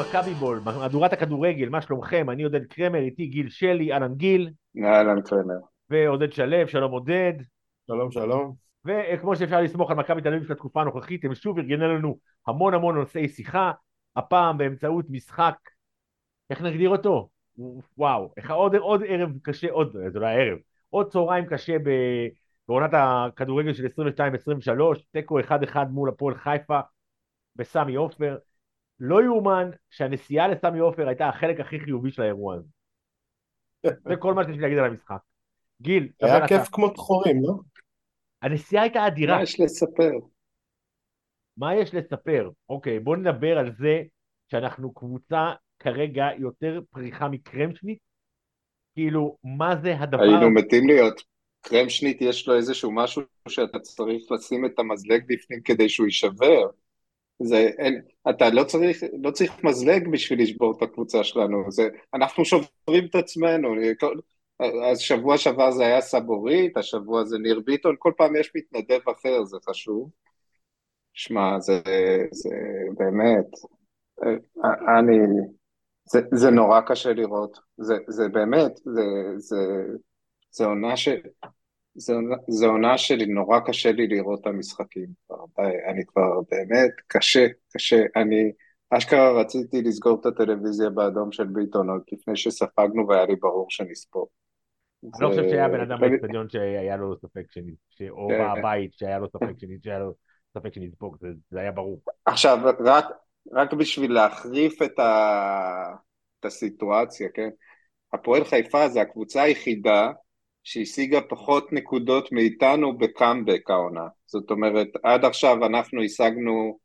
מכבי בול, מהדורת הכדורגל, מה שלומכם? אני עודד קרמר, איתי גיל שלי, אהלן גיל. אהלן קרמר. ועודד שלו, שלום עודד. שלום שלום. וכמו שאפשר לסמוך על מכבי תל אביב של התקופה הנוכחית, הם שוב ארגנו לנו המון המון נושאי שיחה, הפעם באמצעות משחק, איך נגדיר אותו? וואו, איך עוד, עוד ערב קשה, עוד, זה לא היה ערב, עוד צהריים קשה בעונת הכדורגל של 22-23, תיקו 1-1 מול הפועל חיפה בסמי עופר. לא יאומן שהנסיעה לסמי עופר הייתה החלק הכי חיובי של האירוע הזה. זה כל מה שיש לי להגיד על המשחק. גיל, היה כיף אתה. כמו תחורים, לא? הנסיעה הייתה אדירה. מה יש לספר? מה יש לספר? אוקיי, בוא נדבר על זה שאנחנו קבוצה כרגע יותר פריחה מקרמשניט. כאילו, מה זה הדבר... היינו מתים להיות. קרמשניט יש לו איזשהו משהו שאתה צריך לשים את המזלג בפנים כדי שהוא יישבר. זה, אין, אתה לא צריך, לא צריך מזלג בשביל לשבור את הקבוצה שלנו, זה, אנחנו שוברים את עצמנו, אז שבוע שעבר זה היה סבורית, השבוע זה ניר ביטון, כל פעם יש מתנדב אחר, זה חשוב. שמע, זה, זה באמת, אני, זה, זה נורא קשה לראות, זה, זה באמת, זה, זה, זה עונה ש... זו עונה שלי, נורא קשה לי לראות את המשחקים. אני כבר באמת, קשה, קשה. אני אשכרה רציתי לסגור את הטלוויזיה באדום של ביטון עוד לפני שספגנו והיה לי ברור שנספוג. אני לא חושב שהיה בן אדם באצטדיון שהיה לו ספק שנית, או כן. בבית שהיה לו ספק שנית, שהיה לו ספק שנספוג, זה היה ברור. עכשיו, רק בשביל להחריף את הסיטואציה, כן? הפועל חיפה זה הקבוצה היחידה שהשיגה פחות נקודות מאיתנו בקאמבק העונה. זאת אומרת, עד עכשיו אנחנו השגנו,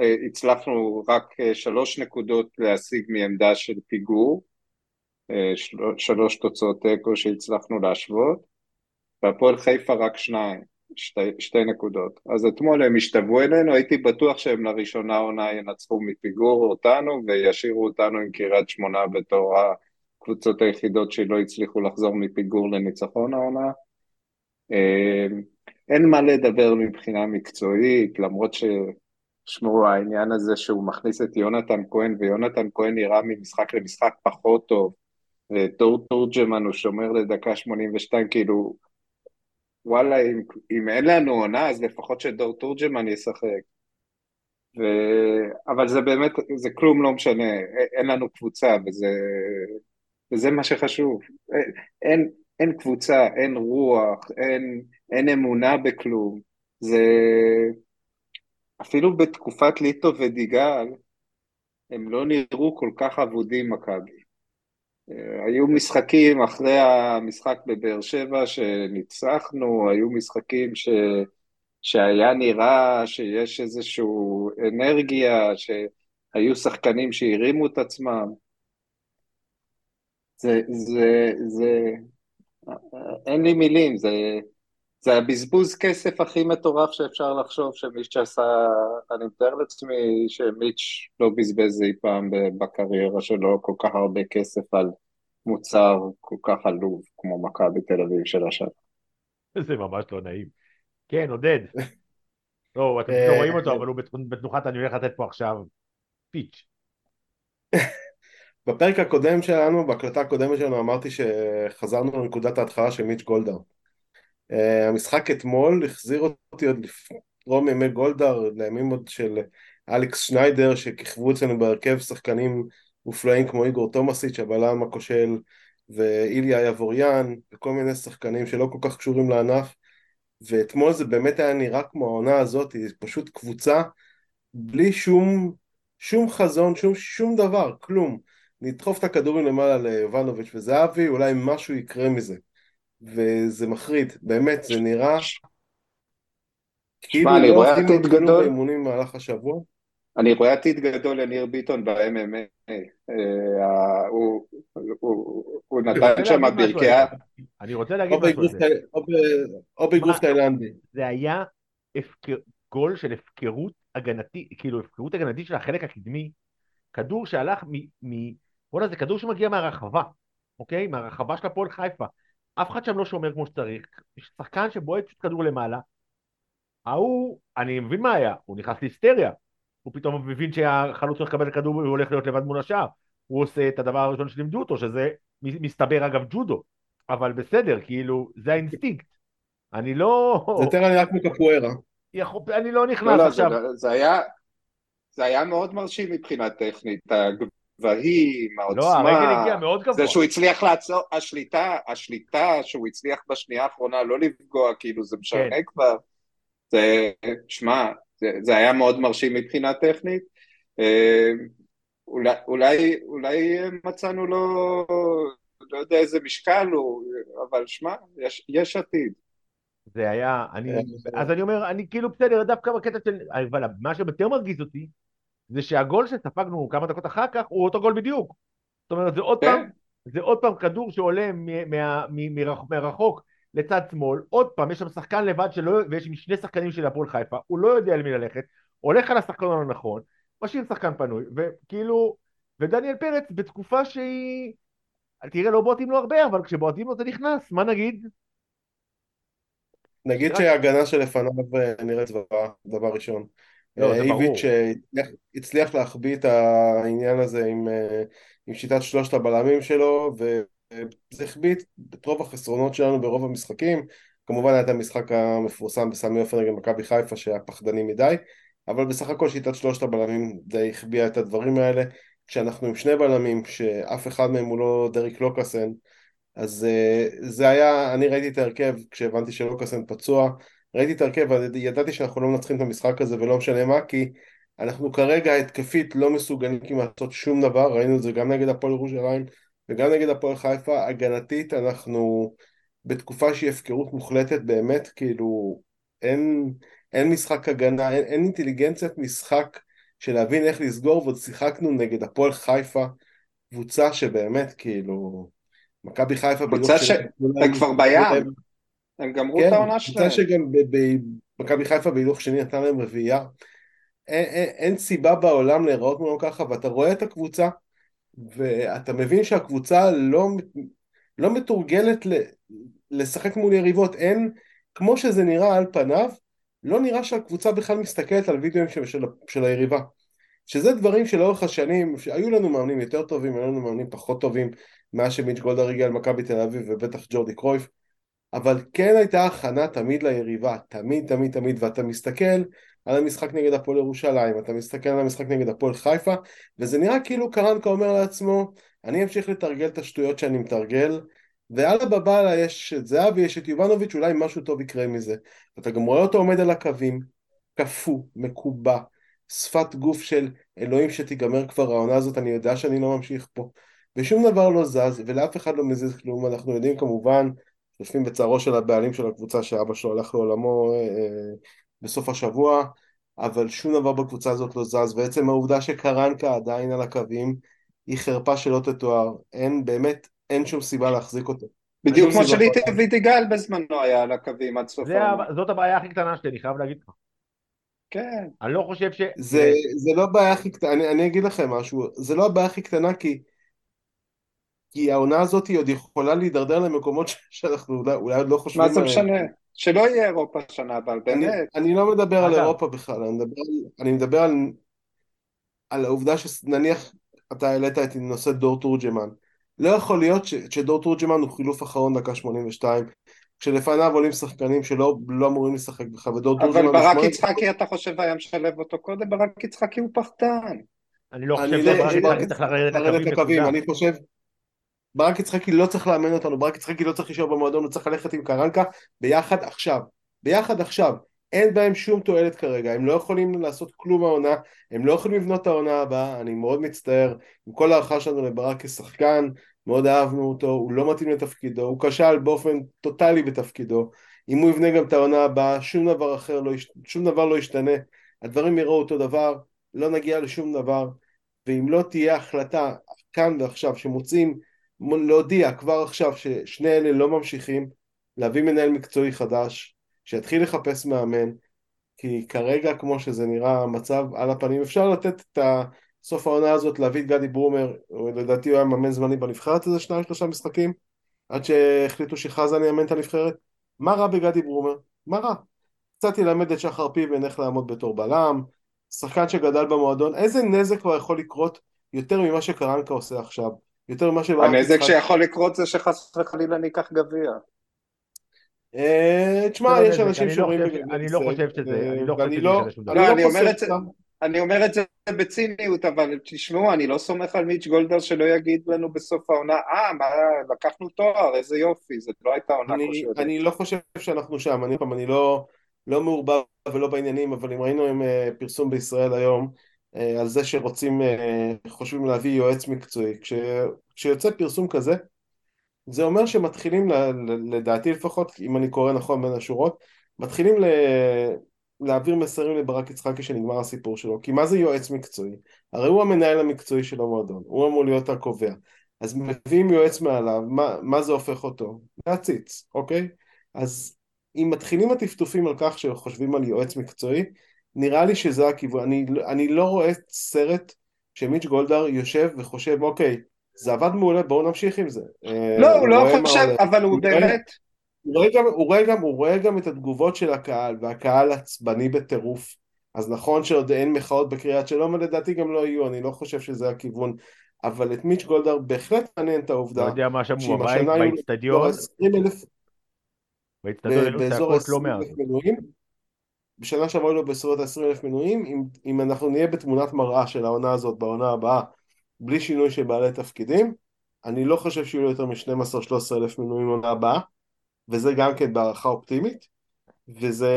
אה, הצלחנו רק אה, שלוש נקודות להשיג מעמדה של פיגור, אה, שלוש תוצאות תיקו שהצלחנו להשוות, והפועל חיפה רק שניים, שתי, שתי נקודות. אז אתמול הם השתוו אלינו, הייתי בטוח שהם לראשונה עונה ינצחו מפיגור אותנו וישאירו אותנו עם קריית שמונה בתור הקבוצות היחידות שלא הצליחו לחזור מפיגור לניצחון העונה. אמ, אין מה לדבר מבחינה מקצועית, למרות ששמעו העניין הזה שהוא מכניס את יונתן כהן, ויונתן כהן נראה ממשחק למשחק פחות טוב, ודור תורג'מן הוא שומר לדקה 82, כאילו, וואלה, אם, אם אין לנו עונה, אז לפחות שדור תורג'מן ישחק. ו... אבל זה באמת, זה כלום לא משנה, אין לנו קבוצה, וזה וזה מה שחשוב. אין, אין קבוצה, אין רוח, אין, אין אמונה בכלום. זה... אפילו בתקופת ליטו ודיגל, הם לא נראו כל כך אבודים מכבי. היו משחקים אחרי המשחק בבאר שבע שניצחנו, היו משחקים ש... שהיה נראה שיש איזושהי אנרגיה, שהיו שחקנים שהרימו את עצמם. זה, זה, זה, אין לי מילים, זה, זה הבזבוז כסף הכי מטורף שאפשר לחשוב שמיץ' עשה, אני מתאר לעצמי שמיץ' לא בזבז אי פעם בקריירה שלו כל כך הרבה כסף על מוצר כל כך עלוב כמו מכבי תל אביב של השנה. זה ממש לא נעים. כן, עודד. לא, אתם לא רואים אותו, אבל הוא בתנוחת אני הולך לתת פה עכשיו פיץ'. בפרק הקודם שלנו, בהקלטה הקודמת שלנו, אמרתי שחזרנו לנקודת ההתחלה של מיץ' גולדהר. Uh, המשחק אתמול החזיר אותי עוד לפרום ימי גולדהר, לימים עוד של אלכס שניידר, שכיכבו אצלנו בהרכב שחקנים מופלאים כמו איגור תומאסיץ', הבלם הכושל, ואיליה יבוריאן, וכל מיני שחקנים שלא כל כך קשורים לענף. ואתמול זה באמת היה נראה כמו העונה הזאת, היא פשוט קבוצה בלי שום, שום חזון, שום, שום דבר, כלום. נדחוף את הכדורים למעלה ליובנוביץ' וזהבי, אולי משהו יקרה מזה. וזה מחריד, באמת, זה נראה כאילו לא עשינו כלום באימונים במהלך השבוע. אני רואה עתיד גדול לניר ביטון ב-MMA, אה, הוא נתן שם ברכיה. אני רוצה להגיד משהו על זה. או בגוף תאילנדי. זה היה גול של הפקרות הגנתית, כאילו הפקרות הגנתית של החלק הקדמי, כדור שהלך מ... בוא'נה זה כדור שמגיע מהרחבה, אוקיי? מהרחבה של הפועל חיפה. אף אחד שם לא שומר כמו שצריך, יש שחקן שבועט פשוט כדור למעלה. ההוא, אני מבין מה היה, הוא נכנס להיסטריה. הוא פתאום מבין שהחלוץ הולך לקבל את הכדור והוא הולך להיות לבד מול השער. הוא עושה את הדבר הראשון שלימדו אותו, שזה מסתבר אגב ג'ודו, אבל בסדר, כאילו, זה האינסטינקט. אני לא... זה יותר נראה כמו קפוארה. אני לא נכנס לא, לא, עכשיו. זה, זה היה... זה היה מאוד מרשים מבחינה טכנית, הגבהים, לא, הרגל הגיע מאוד גבוה. זה שהוא הצליח לעצור, השליטה, השליטה שהוא הצליח בשנייה האחרונה לא לפגוע, כאילו זה משנה כן. כבר, זה, שמע, זה, זה היה מאוד מרשים מבחינה טכנית, אה, אולי, אולי, אולי מצאנו לו, לא יודע איזה משקל הוא, אבל שמע, יש, יש עתיד. זה היה, אני, אה, אז אני אומר, אני כאילו בסדר, דווקא בקטע של, אבל מה שיותר מרגיז אותי, זה שהגול שספגנו כמה דקות אחר כך, הוא אותו גול בדיוק. זאת אומרת, זה עוד כן. פעם, זה עוד פעם כדור שעולה מרחוק לצד שמאל, עוד פעם, יש שם שחקן לבד שלא, ויש שם שני שחקנים של הפועל חיפה, הוא לא יודע למי ללכת, הולך על השחקן הלא נכון, משאיר שחקן פנוי, וכאילו, ודניאל פרץ בתקופה שהיא, תראה, לא בועטים לו הרבה, אבל כשבועטים לו זה נכנס, מה נגיד? נגיד שההגנה שלפניו אה, נראית זוועה, דבר ראשון. לא, אה. איביץ' אה, הצליח- הצליח להחביא את העניין הזה עם, אה, עם שיטת שלושת הבלמים שלו, וזה החביא את רוב החסרונות שלנו ברוב המשחקים. כמובן היה את המשחק המפורסם בסמי עופר נגד מכבי חיפה שהיה פחדני מדי, אבל בסך הכל שיטת שלושת הבלמים די החביאה את הדברים האלה. כשאנחנו עם שני בלמים, שאף אחד מהם הוא לא דריק לוקאסן, אז uh, זה היה, אני ראיתי את ההרכב כשהבנתי שלוקאסן פצוע, ראיתי את ההרכב וידעתי שאנחנו לא מנצחים את המשחק הזה ולא משנה מה, כי אנחנו כרגע התקפית לא מסוגלים כמעט לעשות שום דבר, ראינו את זה גם נגד הפועל ירושלים וגם נגד הפועל חיפה, הגנתית אנחנו בתקופה שהיא הפקרות מוחלטת באמת, כאילו אין, אין משחק הגנה, אין, אין אינטליגנציית משחק של להבין איך לסגור, ועוד שיחקנו נגד הפועל חיפה, קבוצה שבאמת כאילו מכבי חיפה קבוצה בהילוך ש- שני- הם כבר בים. הם גמרו כן, את העונה שלהם. שגם ב- ב- מכבי חיפה בהילוך שני נתן להם רביעייה. אין, אין, אין סיבה בעולם להיראות מולו ככה, ואתה רואה את הקבוצה, ואתה מבין שהקבוצה לא, לא מתורגלת ל, לשחק מול יריבות. אין, כמו שזה נראה על פניו, לא נראה שהקבוצה בכלל מסתכלת על וידאוים של, של, של היריבה. שזה דברים שלאורך השנים, היו לנו מאמנים יותר טובים, היו לנו מאמנים פחות טובים, מאז שמיץ' גולדהר הגיע למכבי תל אביב ובטח ג'ורדי קרויף, אבל כן הייתה הכנה תמיד ליריבה, תמיד תמיד תמיד, ואתה מסתכל על המשחק נגד הפועל ירושלים, אתה מסתכל על המשחק נגד הפועל חיפה, וזה נראה כאילו קרנקה אומר לעצמו, אני אמשיך לתרגל את השטויות שאני מתרגל, ואללה בבאללה יש את זהבי, יש את יובנוביץ', אולי משהו טוב יקרה מזה. אתה גם רואה אותו עומד על הקווים, קפוא, מקובע, שפת גוף של אלוהים שתיגמר כבר העונה הזאת, אני יודע שאני לא ממשיך פה. ושום דבר לא זז, ולאף אחד לא מזיז כלום, אנחנו יודעים כמובן, יושבים בצערו של הבעלים של הקבוצה שאבא שלו הלך לעולמו אה, בסוף השבוע, אבל שום דבר בקבוצה הזאת לא זז, ועצם העובדה שקרנקה עדיין על הקווים, היא חרפה שלא תתואר, אין, באמת, אין שום סיבה להחזיק אותו. בדיוק כמו שליטי. וידיגל בזמנו היה על הקווים עד סוף זה, העונה. זאת הבעיה הכי קטנה שלי, אני חייב להגיד לך. כן. אני לא חושב ש... זה, זה לא הבעיה הכי קטנה, אני, אני אגיד לכם משהו, זה לא הבעיה הכי קטנה כי, כי העונה הזאת היא עוד יכולה להידרדר למקומות ש- שאנחנו אולי, אולי עוד לא חושבים מה זה עליהם. משנה? שלא יהיה אירופה שנה, אבל אני, באמת. אני לא מדבר על. אירופה בכלל, אני מדבר, על- אני מדבר על, על העובדה שנניח אתה העלית את נושא דור תורג'מן. לא יכול להיות ש, שדור תורג'מן הוא חילוף אחרון דקה 82, כשלפניו עולים שחקנים שלא לא אמורים לשחק בכלל, ודור אבל תורג'מן... ברק בשמונה- יצחקי, אתה חושב היה משלב אותו קודם? ברק יצחקי הוא פחדן. אני לא אני חושב לא- שברק ברק יצחקי צריך לרדת לקווים. אני חושב, ברק יצחקי לא צריך לאמן אותנו, ברק יצחקי לא צריך להישאר במועדון, הוא צריך ללכת עם קרנקה ביחד עכשיו, ביחד עכשיו, אין בהם שום תועלת כרגע, הם לא יכולים לעשות כלום העונה, הם לא יכולים לבנות את העונה הבאה, אני מאוד מצטער, עם כל הערכה שלנו לברק כשחקן, מאוד אהבנו אותו, הוא לא מתאים לתפקידו, הוא כשל באופן טוטאלי בתפקידו, אם הוא יבנה גם את העונה הבאה, שום דבר אחר לא, יש- שום דבר לא ישתנה, הדברים יראו אותו דבר, לא נגיע לשום דבר, ואם לא תהיה החלטה כאן ועכשיו שמוצאים להודיע כבר עכשיו ששני אלה לא ממשיכים, להביא מנהל מקצועי חדש, שיתחיל לחפש מאמן, כי כרגע כמו שזה נראה המצב על הפנים, אפשר לתת את סוף העונה הזאת להביא את גדי ברומר, לדעתי הוא היה מאמן זמני בנבחרת איזה שניים שלושה משחקים, עד שהחליטו שחזן יאמן את הנבחרת. מה רע בגדי ברומר? מה רע? קצת ילמד את שחר פיבן איך לעמוד בתור בלם, שחקן שגדל במועדון, איזה נזק כבר יכול לקרות יותר ממה שקרנקה עושה עכשיו? יותר ממה שברק הנזק יצחק... שיכול לקרות זה שחס וחלילה ניקח גביע. אה, תשמע, לא יש נזק, אנשים אני לא שאומרים אני לא הישג, חושב שזה- אני לא חושב לא- שזה. אני לא, לא אני אומר את זה-. אני בציניות, אבל תשמעו, אני לא סומך על מיץ' גולדהר שלא יגיד לנו בסוף העונה, אה, מה, לקחנו תואר, איזה יופי, זאת לא הייתה עונה אני, כושלת. אני לא חושב שאנחנו שם, אני, פעם, אני לא, לא מעורבב ולא בעניינים, אבל אם ראינו עם אה, פרסום בישראל היום אה, על זה שרוצים, אה, חושבים להביא יועץ מקצועי, כש, כשיוצא פרסום כזה, זה אומר שמתחילים, לדעתי לפחות, אם אני קורא נכון בין השורות, מתחילים ל, להעביר מסרים לברק יצחקי שנגמר הסיפור שלו, כי מה זה יועץ מקצועי? הרי הוא המנהל המקצועי של המועדון, הוא אמור להיות הקובע. אז מביאים יועץ מעליו, מה, מה זה הופך אותו? להציץ, אוקיי? אז אם מתחילים הטפטופים על כך שחושבים על יועץ מקצועי, נראה לי שזה הכיוון. אני, אני לא רואה סרט שמיץ' גולדהר יושב וחושב, אוקיי, זה עבד מעולה, בואו נמשיך עם זה. אה, לא, הוא לא חושב. אבל הוא באמת, הוא רואה, גם, הוא, רואה גם, הוא רואה גם את התגובות של הקהל, והקהל עצבני בטירוף. אז נכון שעוד אין מחאות בקריית שלום, ולדעתי גם לא יהיו, אני לא חושב שזה הכיוון. אבל את מיץ' גולדהר בהחלט מעניין את לא העובדה יודע מה שמעו שאם בבית, באיצטדיון, 20,000 באיצטדיון היו צעקות לא ה-20 מעט. בשנה שעברה היו לו בסביבות ה-20 אלף מנויים, אם, אם אנחנו נהיה בתמונת מראה של העונה הזאת בעונה הבאה, בלי שינוי של בעלי תפקידים, אני לא חושב שיהיו לו יותר מ-12-13 אלף מנויים בעונה הבאה, וזה גם כן בהערכה אופטימית, וזה,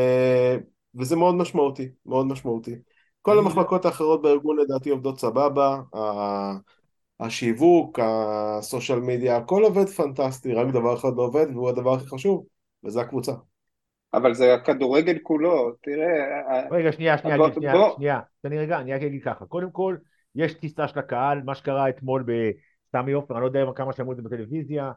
וזה מאוד משמעותי, מאוד משמעותי. כל המחלקות האחרות בארגון לדעתי עובדות סבבה, השיווק, הסושיאל מדיה, הכל עובד פנטסטי, רק דבר אחד לא עובד, והוא הדבר הכי חשוב, וזה הקבוצה. אבל זה הכדורגל כולו, תראה, רגע, שנייה, שנייה, בוא- שנייה, בוא. שנייה. תן לי רגע, אני רק אגיד ככה. קודם כל, יש טיסה של הקהל, מה שקרה אתמול בסמי עופר, אני לא יודע כמה שמעו את זה בטלוויזיה.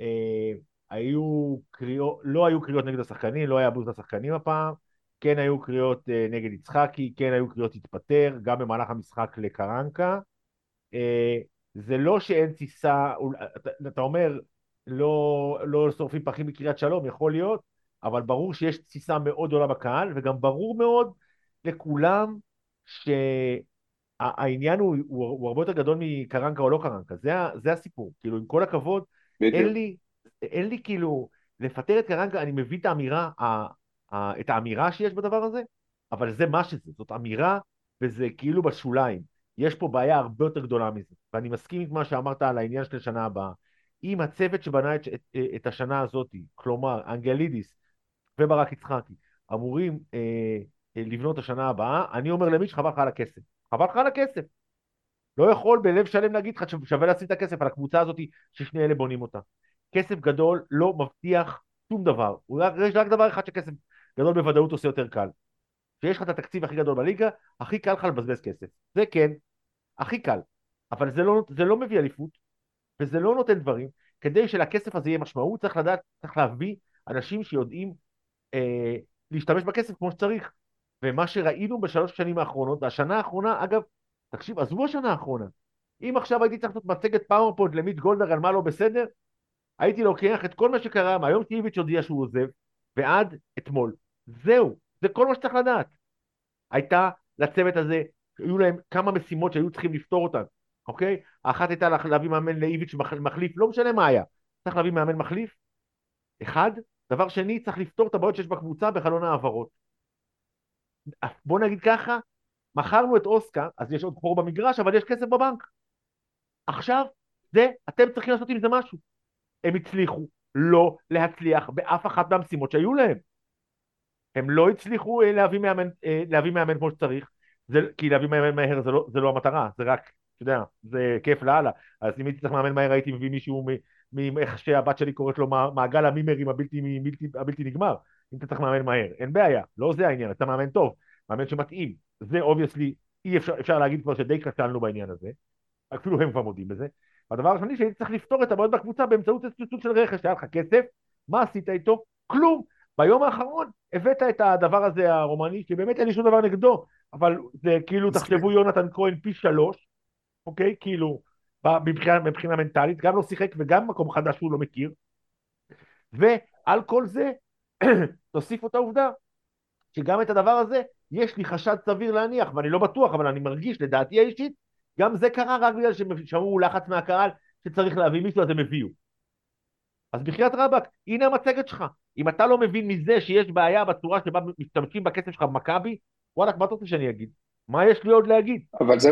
אה, היו קריאות, לא היו קריאות נגד השחקנים, לא היה בוז לשחקנים הפעם. כן היו קריאות אה, נגד יצחקי, כן היו קריאות התפטר, גם במהלך המשחק לקרנקה. אה, זה לא שאין טיסה, אתה, אתה אומר, לא, לא שורפים פחים בקריית שלום, יכול להיות, אבל ברור שיש תסיסה מאוד גדולה בקהל, וגם ברור מאוד לכולם שהעניין הוא, הוא, הוא הרבה יותר גדול מקרנקה או לא קרנקה, זה, זה הסיפור, כאילו עם כל הכבוד, בדיוק. אין לי, אין לי כאילו, לפטר את קרנקה, אני מבין את האמירה, ה, ה, את האמירה שיש בדבר הזה, אבל זה מה שזה, זאת אמירה וזה כאילו בשוליים. יש פה בעיה הרבה יותר גדולה מזה, ואני מסכים עם מה שאמרת על העניין של השנה הבאה. אם הצוות שבנה את, את, את השנה הזאת, כלומר אנגלידיס וברק יצחקי, אמורים אה, אה, לבנות השנה הבאה, אני אומר למיץ' חבל לך על הכסף. חבל לך על הכסף. לא יכול בלב שלם להגיד לך ששווה לשים את הכסף על הקבוצה הזאת ששני אלה בונים אותה. כסף גדול לא מבטיח שום דבר. רק, יש רק דבר אחד שכסף גדול בוודאות עושה יותר קל. כשיש לך את התקציב הכי גדול בליגה, הכי קל לך לבזבז כסף. זה כן, הכי קל. אבל זה לא, זה לא מביא אליפות, וזה לא נותן דברים. כדי שלכסף הזה יהיה משמעות, צריך לדעת, צריך להביא אנשים שיודעים אה, להשתמש בכסף כמו שצריך. ומה שראינו בשלוש השנים האחרונות, והשנה האחרונה, אגב, תקשיב, עזבו השנה האחרונה. אם עכשיו הייתי צריך לעשות מצגת PowerPoint למיץ' גולדהר על מה לא בסדר, הייתי לוקח את כל מה שקרה מהיום שאיביץ' הודיע שהוא עוזב, ועד אתמול. זהו, זה כל מה שצריך לדעת. הייתה לצוות הזה, היו להם כמה משימות שהיו צריכים לפתור אותן, אוקיי? האחת הייתה לה- להביא מאמן לאיביץ' מח- מחליף, לא משנה מה היה. צריך להביא מאמן מחליף, אחד. דבר שני, צריך לפתור את הבעיות שיש בקבוצה בחלון העברות. בוא נגיד ככה, מכרנו את אוסקה, אז יש עוד חור במגרש, אבל יש כסף בבנק. עכשיו, זה, אתם צריכים לעשות עם זה משהו. הם הצליחו לא להצליח באף אחת מהמשימות שהיו להם. הם לא הצליחו אה, להביא מאמן, אה, להביא מאמן כמו שצריך, זה, כי להביא מאמן מהר זה לא, זה לא המטרה, זה רק, אתה יודע, זה כיף לאללה. אז אם הייתי צריך מאמן מהר הייתי מביא מישהו מאיך שהבת שלי קוראת לו מע- מעגל המימרים הבלתי, הבלתי, הבלתי נגמר. אם אתה צריך מאמן מהר, אין בעיה, לא זה העניין, אתה מאמן טוב, מאמן שמתאים. זה obviously, אי אפשר, אפשר להגיד כבר שדי כשלנו בעניין הזה, אפילו הם כבר מודים בזה. והדבר השני שהייתי צריך לפתור את הבעיות בקבוצה באמצעות איזשהו סוג של רכש, היה לך כסף, מה עשית איתו? כלום. ביום האחרון הבאת את הדבר הזה הרומני, שבאמת אין לי שום דבר נגדו, אבל זה כאילו. תחשבו יונתן כהן פי שלוש, אוקיי? כאילו, מבחינה, מבחינה מנטלית, גם לא שיחק וגם מקום חדש שהוא לא מכיר. ועל כל זה, תוסיפו את העובדה שגם את הדבר הזה יש לי חשד סביר להניח, ואני לא בטוח, אבל אני מרגיש, לדעתי האישית, גם זה קרה רק בגלל שהם שמעו לחץ מהקהל שצריך להביא מישהו, אז הם הביאו. אז בחייאת רבאק, הנה המצגת שלך. אם אתה לא מבין מזה שיש בעיה בצורה שבה משתמשים בכסף שלך במכבי, וואלכ, מה אתה רוצה שאני אגיד? מה יש לי עוד להגיד? אבל זה,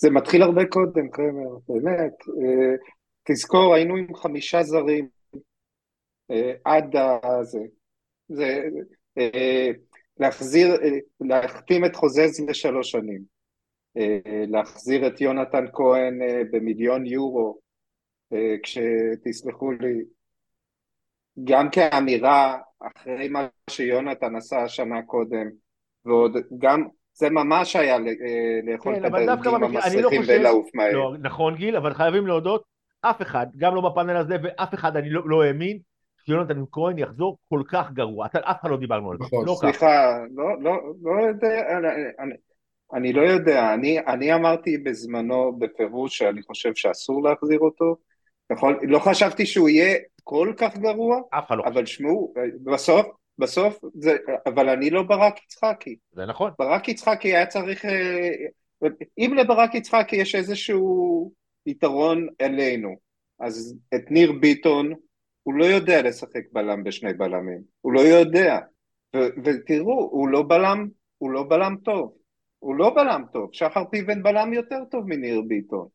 זה מתחיל הרבה קודם, קרמר, באמת. אה, תזכור, היינו עם חמישה זרים אה, עד הזה. זה, אה, להחזיר, להחתים את חוזז לשלוש שנים. להחזיר את יונתן כהן במיליון יורו, כשתסלחו לי, גם כאמירה אחרי מה שיונתן עשה שנה קודם, ועוד גם זה ממש היה אה, לאכול כן, את אני לא המסריחים חושב... ולעוף מהר. לא, נכון גיל, אבל חייבים להודות, אף אחד, גם לא בפאנל הזה, ואף אחד אני לא, לא האמין שיונתן כהן יחזור כל כך גרוע. אתה, אף אחד לא דיברנו על זה, נכון, לא ככה. סליחה, לא, לא, לא יודע, אני, לא יודע, אני, אני אמרתי בזמנו בפירוש שאני חושב שאסור להחזיר אותו, יכול, לא חשבתי שהוא יהיה כל כך גרוע, אף אחד לא חושב. אבל שמעו, בסוף, בסוף, זה, אבל אני לא ברק יצחקי. זה נכון. ברק יצחקי היה צריך, אה, אם לברק יצחקי יש איזשהו יתרון אלינו, אז את ניר ביטון, הוא לא יודע לשחק בלם בשני בלמים, הוא לא יודע, ו- ותראו, הוא לא בלם, הוא לא בלם טוב, הוא לא בלם טוב, שחר פיבן בלם יותר טוב מניר ביטון,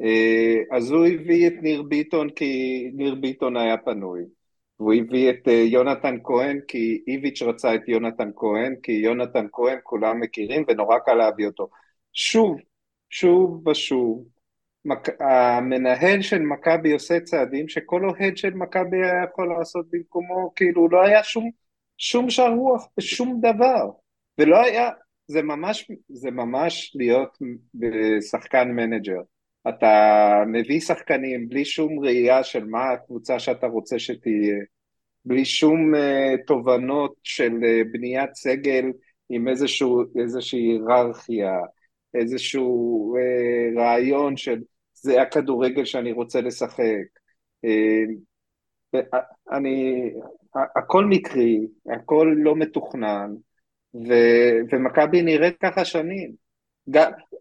אה, אז הוא הביא את ניר ביטון כי ניר ביטון היה פנוי. והוא הביא את אה, יונתן כהן כי איביץ' רצה את יונתן כהן, כי יונתן כהן כולם מכירים ונורא קל להביא אותו. שוב, שוב ושוב, מק... המנהל של מכבי עושה צעדים שכל אוהד של מכבי היה יכול לעשות במקומו, כאילו לא היה שום, שום שאר רוח בשום דבר, ולא היה, זה ממש, זה ממש להיות שחקן manager. אתה מביא שחקנים בלי שום ראייה של מה הקבוצה שאתה רוצה שתהיה, בלי שום אה, תובנות של אה, בניית סגל עם איזשהו, איזושהי היררכיה, איזשהו uh, רעיון של זה הכדורגל שאני רוצה לשחק. Uh, אני, הכל מקרי, הכל לא מתוכנן, ומכבי נראית ככה שנים.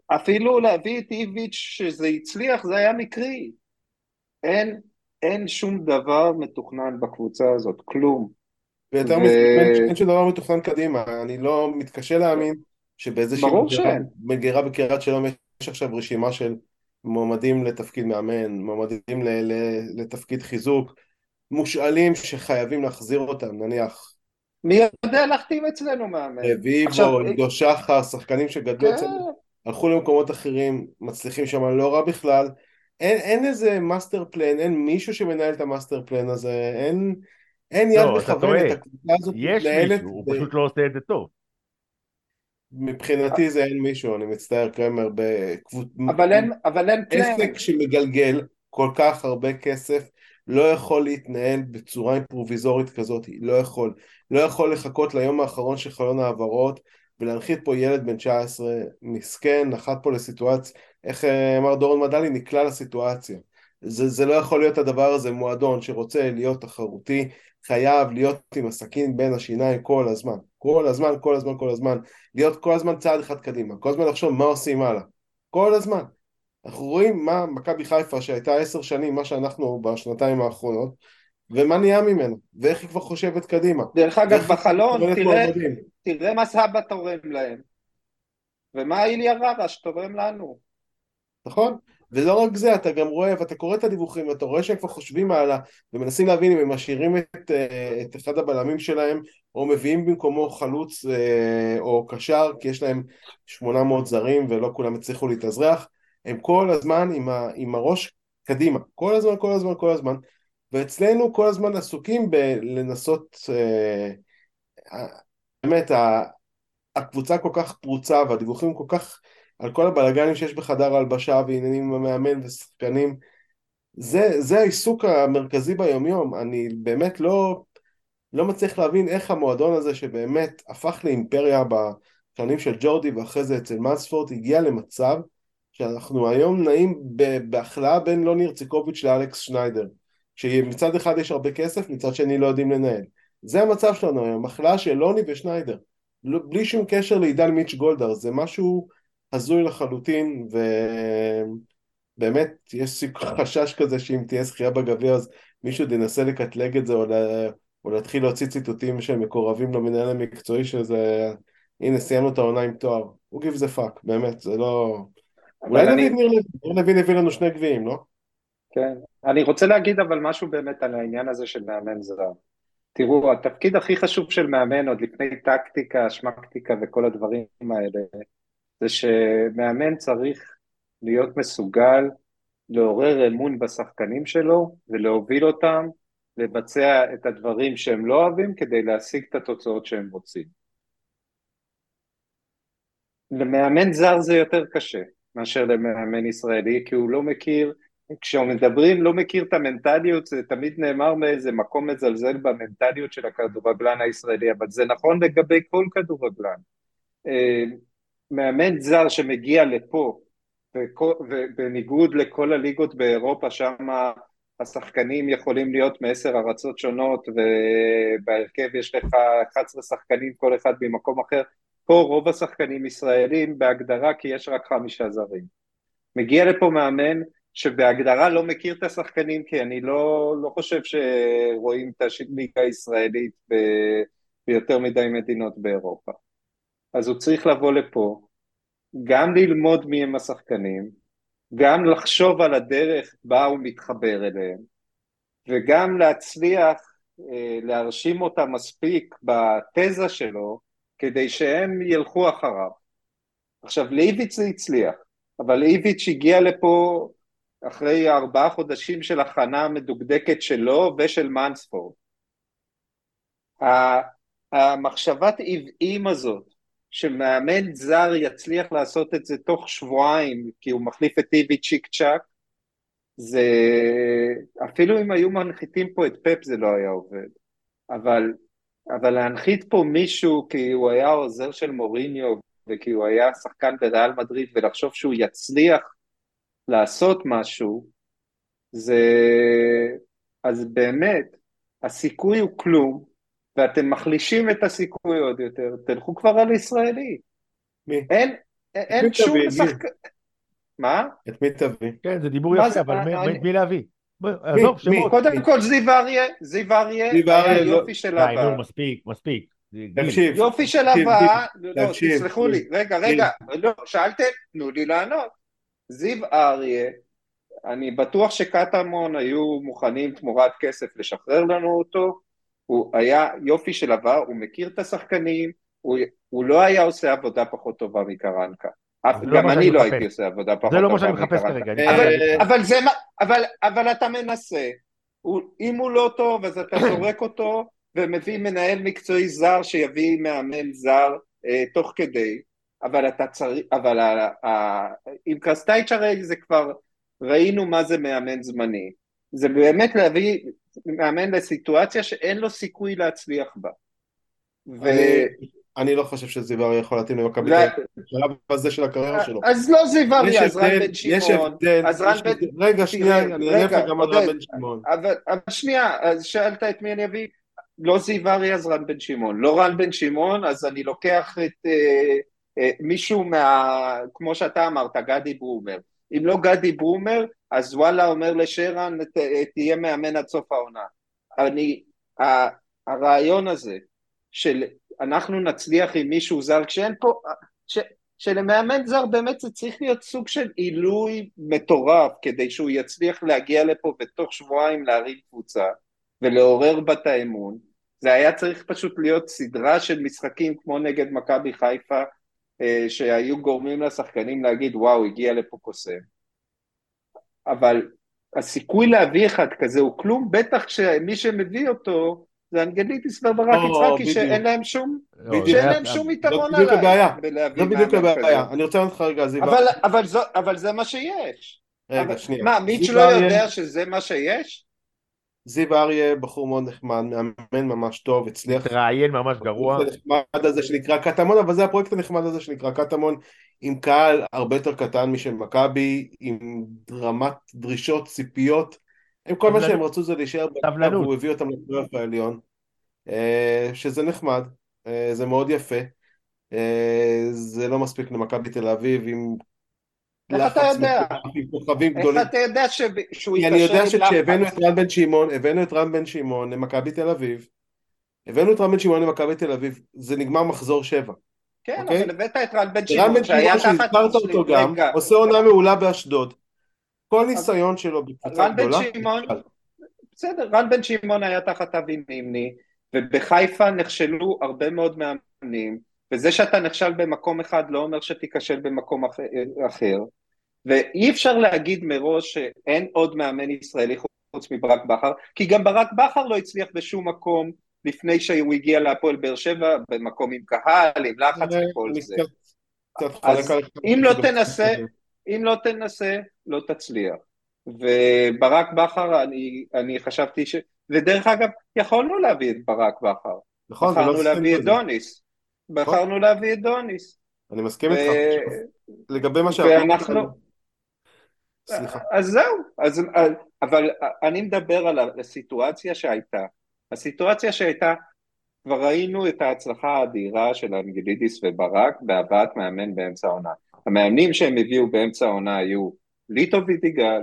אפילו להביא את איביץ' שזה הצליח זה היה מקרי. אין, אין שום דבר מתוכנן בקבוצה הזאת, כלום. ויותר ו- מזה, אין- שום דבר מתוכנן קדימה, אני לא מתקשה להאמין שבאיזושהי. מגירה בקריית שלום יש עכשיו רשימה של מועמדים לתפקיד מאמן, מועמדים ל- ל- לתפקיד חיזוק, מושאלים שחייבים להחזיר אותם, נניח מי יודע להחתים אצלנו מאמן? רביבו, עכשיו, עידו שחר, שחקנים שגדלו כן, אצלנו, הלכו למקומות אחרים, מצליחים שם לא רע בכלל. אין, אין איזה master plan, אין מישהו שמנהל את ה master plan הזה, אין, אין יד לא, מכוונת. הקבוצה הזאת יש מתנהלת, מישהו, הוא פשוט לא עושה את זה טוב. מבחינתי זה אין מישהו, אני מצטער קרמר, בקבוצ... אבל אין, אבל אין פלן. עסק שמגלגל כל כך הרבה כסף לא יכול להתנהל בצורה אימפרוביזורית כזאת, לא יכול. לא יכול לחכות ליום האחרון של חלון העברות ולהנחית פה ילד בן 19 מסכן, נחת פה לסיטואציה, איך אה, אמר דורון מדלי, נקלע לסיטואציה. זה, זה לא יכול להיות הדבר הזה, מועדון שרוצה להיות תחרותי, חייב להיות עם הסכין בין השיניים כל הזמן. כל הזמן, כל הזמן, כל הזמן. להיות כל הזמן צעד אחד קדימה. כל הזמן לחשוב מה עושים הלאה. כל הזמן. אנחנו רואים מה מכבי חיפה שהייתה עשר שנים, מה שאנחנו בשנתיים האחרונות, ומה נהיה ממנו, ואיך היא כבר חושבת קדימה. דרך אגב, בחלון, תראה. תראה מה סבא תורם להם. ומה איליה ררש תורם לנו. נכון? ולא רק זה, אתה גם רואה, ואתה קורא את הדיווחים, ואתה רואה שהם כבר חושבים הלאה, ומנסים להבין אם הם משאירים את, אה, את אחד הבלמים שלהם, או מביאים במקומו חלוץ אה, או קשר, כי יש להם 800 זרים ולא כולם הצליחו להתאזרח, הם כל הזמן עם, ה, עם הראש קדימה, כל הזמן, כל הזמן, כל הזמן, ואצלנו כל הזמן עסוקים בלנסות, אה, באמת, ה- הקבוצה כל כך פרוצה והדיווחים כל כך על כל הבלאגנים שיש בחדר ההלבשה ועניינים עם המאמן ושחקנים זה, זה העיסוק המרכזי ביומיום. אני באמת לא, לא מצליח להבין איך המועדון הזה שבאמת הפך לאימפריה בשנים של ג'ורדי ואחרי זה אצל מספורט הגיע למצב שאנחנו היום נעים בהכלאה בין לוני הרציקוביץ' לאלכס שניידר שמצד אחד יש הרבה כסף מצד שני לא יודעים לנהל. זה המצב שלנו היום, הכלאה של לוני ושניידר. בלי שום קשר לעידן מיץ' גולדהר, זה משהו הזוי לחלוטין, ובאמת יש חשש כזה שאם תהיה זכייה בגביע אז מישהו ינסה לקטלג את זה או, לה... או להתחיל להוציא ציטוטים שהם מקורבים למנהל המקצועי שזה הנה סיימנו את העונה עם תואר, who gives a fuck, באמת, זה לא... אולי אני... דוד ניר לוין הביא לנו שני גביעים, לא? כן, אני רוצה להגיד אבל משהו באמת על העניין הזה של מאמן זר. תראו, התפקיד הכי חשוב של מאמן עוד לפני טקטיקה, שמקטיקה וכל הדברים האלה, זה שמאמן צריך להיות מסוגל לעורר אמון בשחקנים שלו ולהוביל אותם לבצע את הדברים שהם לא אוהבים כדי להשיג את התוצאות שהם רוצים. למאמן זר זה יותר קשה מאשר למאמן ישראלי, כי הוא לא מכיר, כשמדברים לא מכיר את המנטליות, זה תמיד נאמר מאיזה מקום מזלזל במנטליות של הכדורגלן הישראלי, אבל זה נכון לגבי כל כדורגלן. אה, מאמן זר שמגיע לפה, ובניגוד לכל הליגות באירופה, שם השחקנים יכולים להיות מעשר ארצות שונות, ובהרכב יש לך 11 שחקנים כל אחד במקום אחר, פה רוב השחקנים ישראלים בהגדרה כי יש רק חמישה זרים. מגיע לפה מאמן שבהגדרה לא מכיר את השחקנים כי אני לא, לא חושב שרואים את הליגה הישראלית ב, ביותר מדי מדינות באירופה. אז הוא צריך לבוא לפה, גם ללמוד מי הם השחקנים, גם לחשוב על הדרך בה הוא מתחבר אליהם, וגם להצליח אה, להרשים אותה מספיק בתזה שלו, כדי שהם ילכו אחריו. עכשיו לאיביץ' זה הצליח, אבל איביץ' הגיע לפה אחרי ארבעה חודשים של הכנה מדוקדקת שלו ושל מנספורד. המחשבת עוועים הזאת שמאמן זר יצליח לעשות את זה תוך שבועיים כי הוא מחליף את איביץ' צ'יק צ'אק זה אפילו אם היו מנחיתים פה את פפ זה לא היה עובד אבל אבל להנחית פה מישהו כי הוא היה עוזר של מוריניו וכי הוא היה שחקן בריאל מדריד ולחשוב שהוא יצליח לעשות משהו, זה... אז באמת, הסיכוי הוא כלום, ואתם מחלישים את הסיכוי עוד יותר, תלכו כבר על ישראלי. מי? אין, אין שום שחקן... מה? את מי תביא? כן, זה דיבור יפה, אבל את מי להביא? עזוב, שמות. קודם כל זיו אריה, זיו אריה היה לא- יופי של הבאה. די, נו, מספיק, מספיק. תקשיב. יופי של הבאה, לא, תסלחו לי, רגע, רגע, לא, שאלתם, תנו לי לענות. זיו אריה, אני בטוח שקטמון היו מוכנים תמורת כסף לשחרר לנו אותו, הוא היה יופי של עבר, הוא מכיר את השחקנים, הוא, הוא לא היה עושה עבודה פחות טובה מקרנקה. לא גם אני לא הייתי עושה עבודה פחות. זה לא מה שאני מחפש כרגע. אבל, זה, אבל, אבל אתה מנסה, אם הוא לא טוב אז אתה זורק אותו ומביא מנהל מקצועי זר שיביא מאמן זר אה, תוך כדי, אבל אתה צריך, אבל עם קרסטייץ' הרי זה כבר ראינו מה זה מאמן זמני, זה באמת להביא מאמן לסיטואציה שאין לו סיכוי להצליח בה. ו... אני לא חושב שזיו אריה יכול להתאים למכבי בשלב הזה של הקריירה שלו. אז לא זיו אריה, אז רן בן שמעון. יש הבדל. רגע, שנייה, אני אענה לך גם על רן בן שמעון. אבל שנייה, אז שאלת את מי אני אביא? לא זיו אריה, אז רן בן שמעון. לא רן בן שמעון, אז אני לוקח את אה, אה, מישהו מה... כמו שאתה אמרת, גדי ברומר. אם לא גדי ברומר, אז וואלה אומר לשרן, תהיה מאמן עד סוף העונה. אני... הרעיון הזה של אנחנו נצליח עם מישהו זר, כשאין פה, ש, שלמאמן זר באמת זה צריך להיות סוג של עילוי מטורף כדי שהוא יצליח להגיע לפה ותוך שבועיים להרים קבוצה ולעורר בה את האמון. זה היה צריך פשוט להיות סדרה של משחקים כמו נגד מכבי חיפה אה, שהיו גורמים לשחקנים להגיד וואו הגיע לפה קוסם. אבל הסיכוי להביא אחד כזה הוא כלום, בטח שמי שמביא אותו זה אנגלידיס וברק יצחקי שאין להם שום, שאין להם שום יתרון עליי. זה בדיוק הבעיה, אני רוצה לענות לך רגע זיו. אבל זה מה שיש. רגע, שנייה. מה, מיץ' לא יודע שזה מה שיש? זיו אריה בחור מאוד נחמד, מאמן ממש טוב, הצליח... מתראיין ממש גרוע. הנחמד הזה שנקרא קטמון, אבל זה הפרויקט הנחמד הזה שנקרא קטמון, עם קהל הרבה יותר קטן משל מכבי, עם רמת דרישות, ציפיות הם כל מה שהם רצו זה להישאר בקו והוא הביא אותם לפלייאוף העליון, שזה נחמד, אה, זה מאוד יפה. אה, זה לא מספיק למכבי תל אביב עם איך אתה יודע? כוכבים איך גדולים. אתה יודע ש- שהוא כי אני יודע שכשהבאנו? את רן בן שמעון, הבאנו את רן בן שמעון למכבי תל אביב, הבאנו את רן בן שמעון למכבי תל אביב, זה נגמר מחזור שבע. כן, אוקיי? אבל הבאת את רן בן רן שמעון, בן שהיה שמעון תחת... שהזכרת אותו גם, רגע, עושה עונה מעולה באשדוד. כל ניסיון שלו בקבוצה רן בן גדולה, שמעון-. בסדר, רן בן שמעון היה תחת אבי נימני, ובחיפה נכשלו הרבה מאוד מאמנים, וזה שאתה נכשל במקום אחד לא אומר שתיכשל במקום אח- אחר, ואי אפשר להגיד מראש שאין עוד מאמן ישראלי חוץ מברק בכר, כי גם ברק בכר לא הצליח בשום מקום לפני שהוא הגיע להפועל באר שבע, במקום עם קהל, עם לחץ וכל אני זה. אז. אם לא תנסה, אם לא תנסה, לא תצליח. וברק בכר, אני, אני חשבתי ש... ודרך אגב, יכולנו להביא את ברק בכר. נכון, ולא בחרנו עשינו להביא את זה. דוניס. בחרנו להביא את דוניס. אני מסכים איתך. לגבי מה שאמרת, ואנחנו... סליחה. אז זהו, אז, אבל אני מדבר על הסיטואציה שהייתה. הסיטואציה שהייתה, כבר ראינו את ההצלחה האדירה של אנגלידיס וברק בהבאת מאמן באמצע העונה. המאמנים שהם הביאו באמצע העונה היו ליטו וידיגל,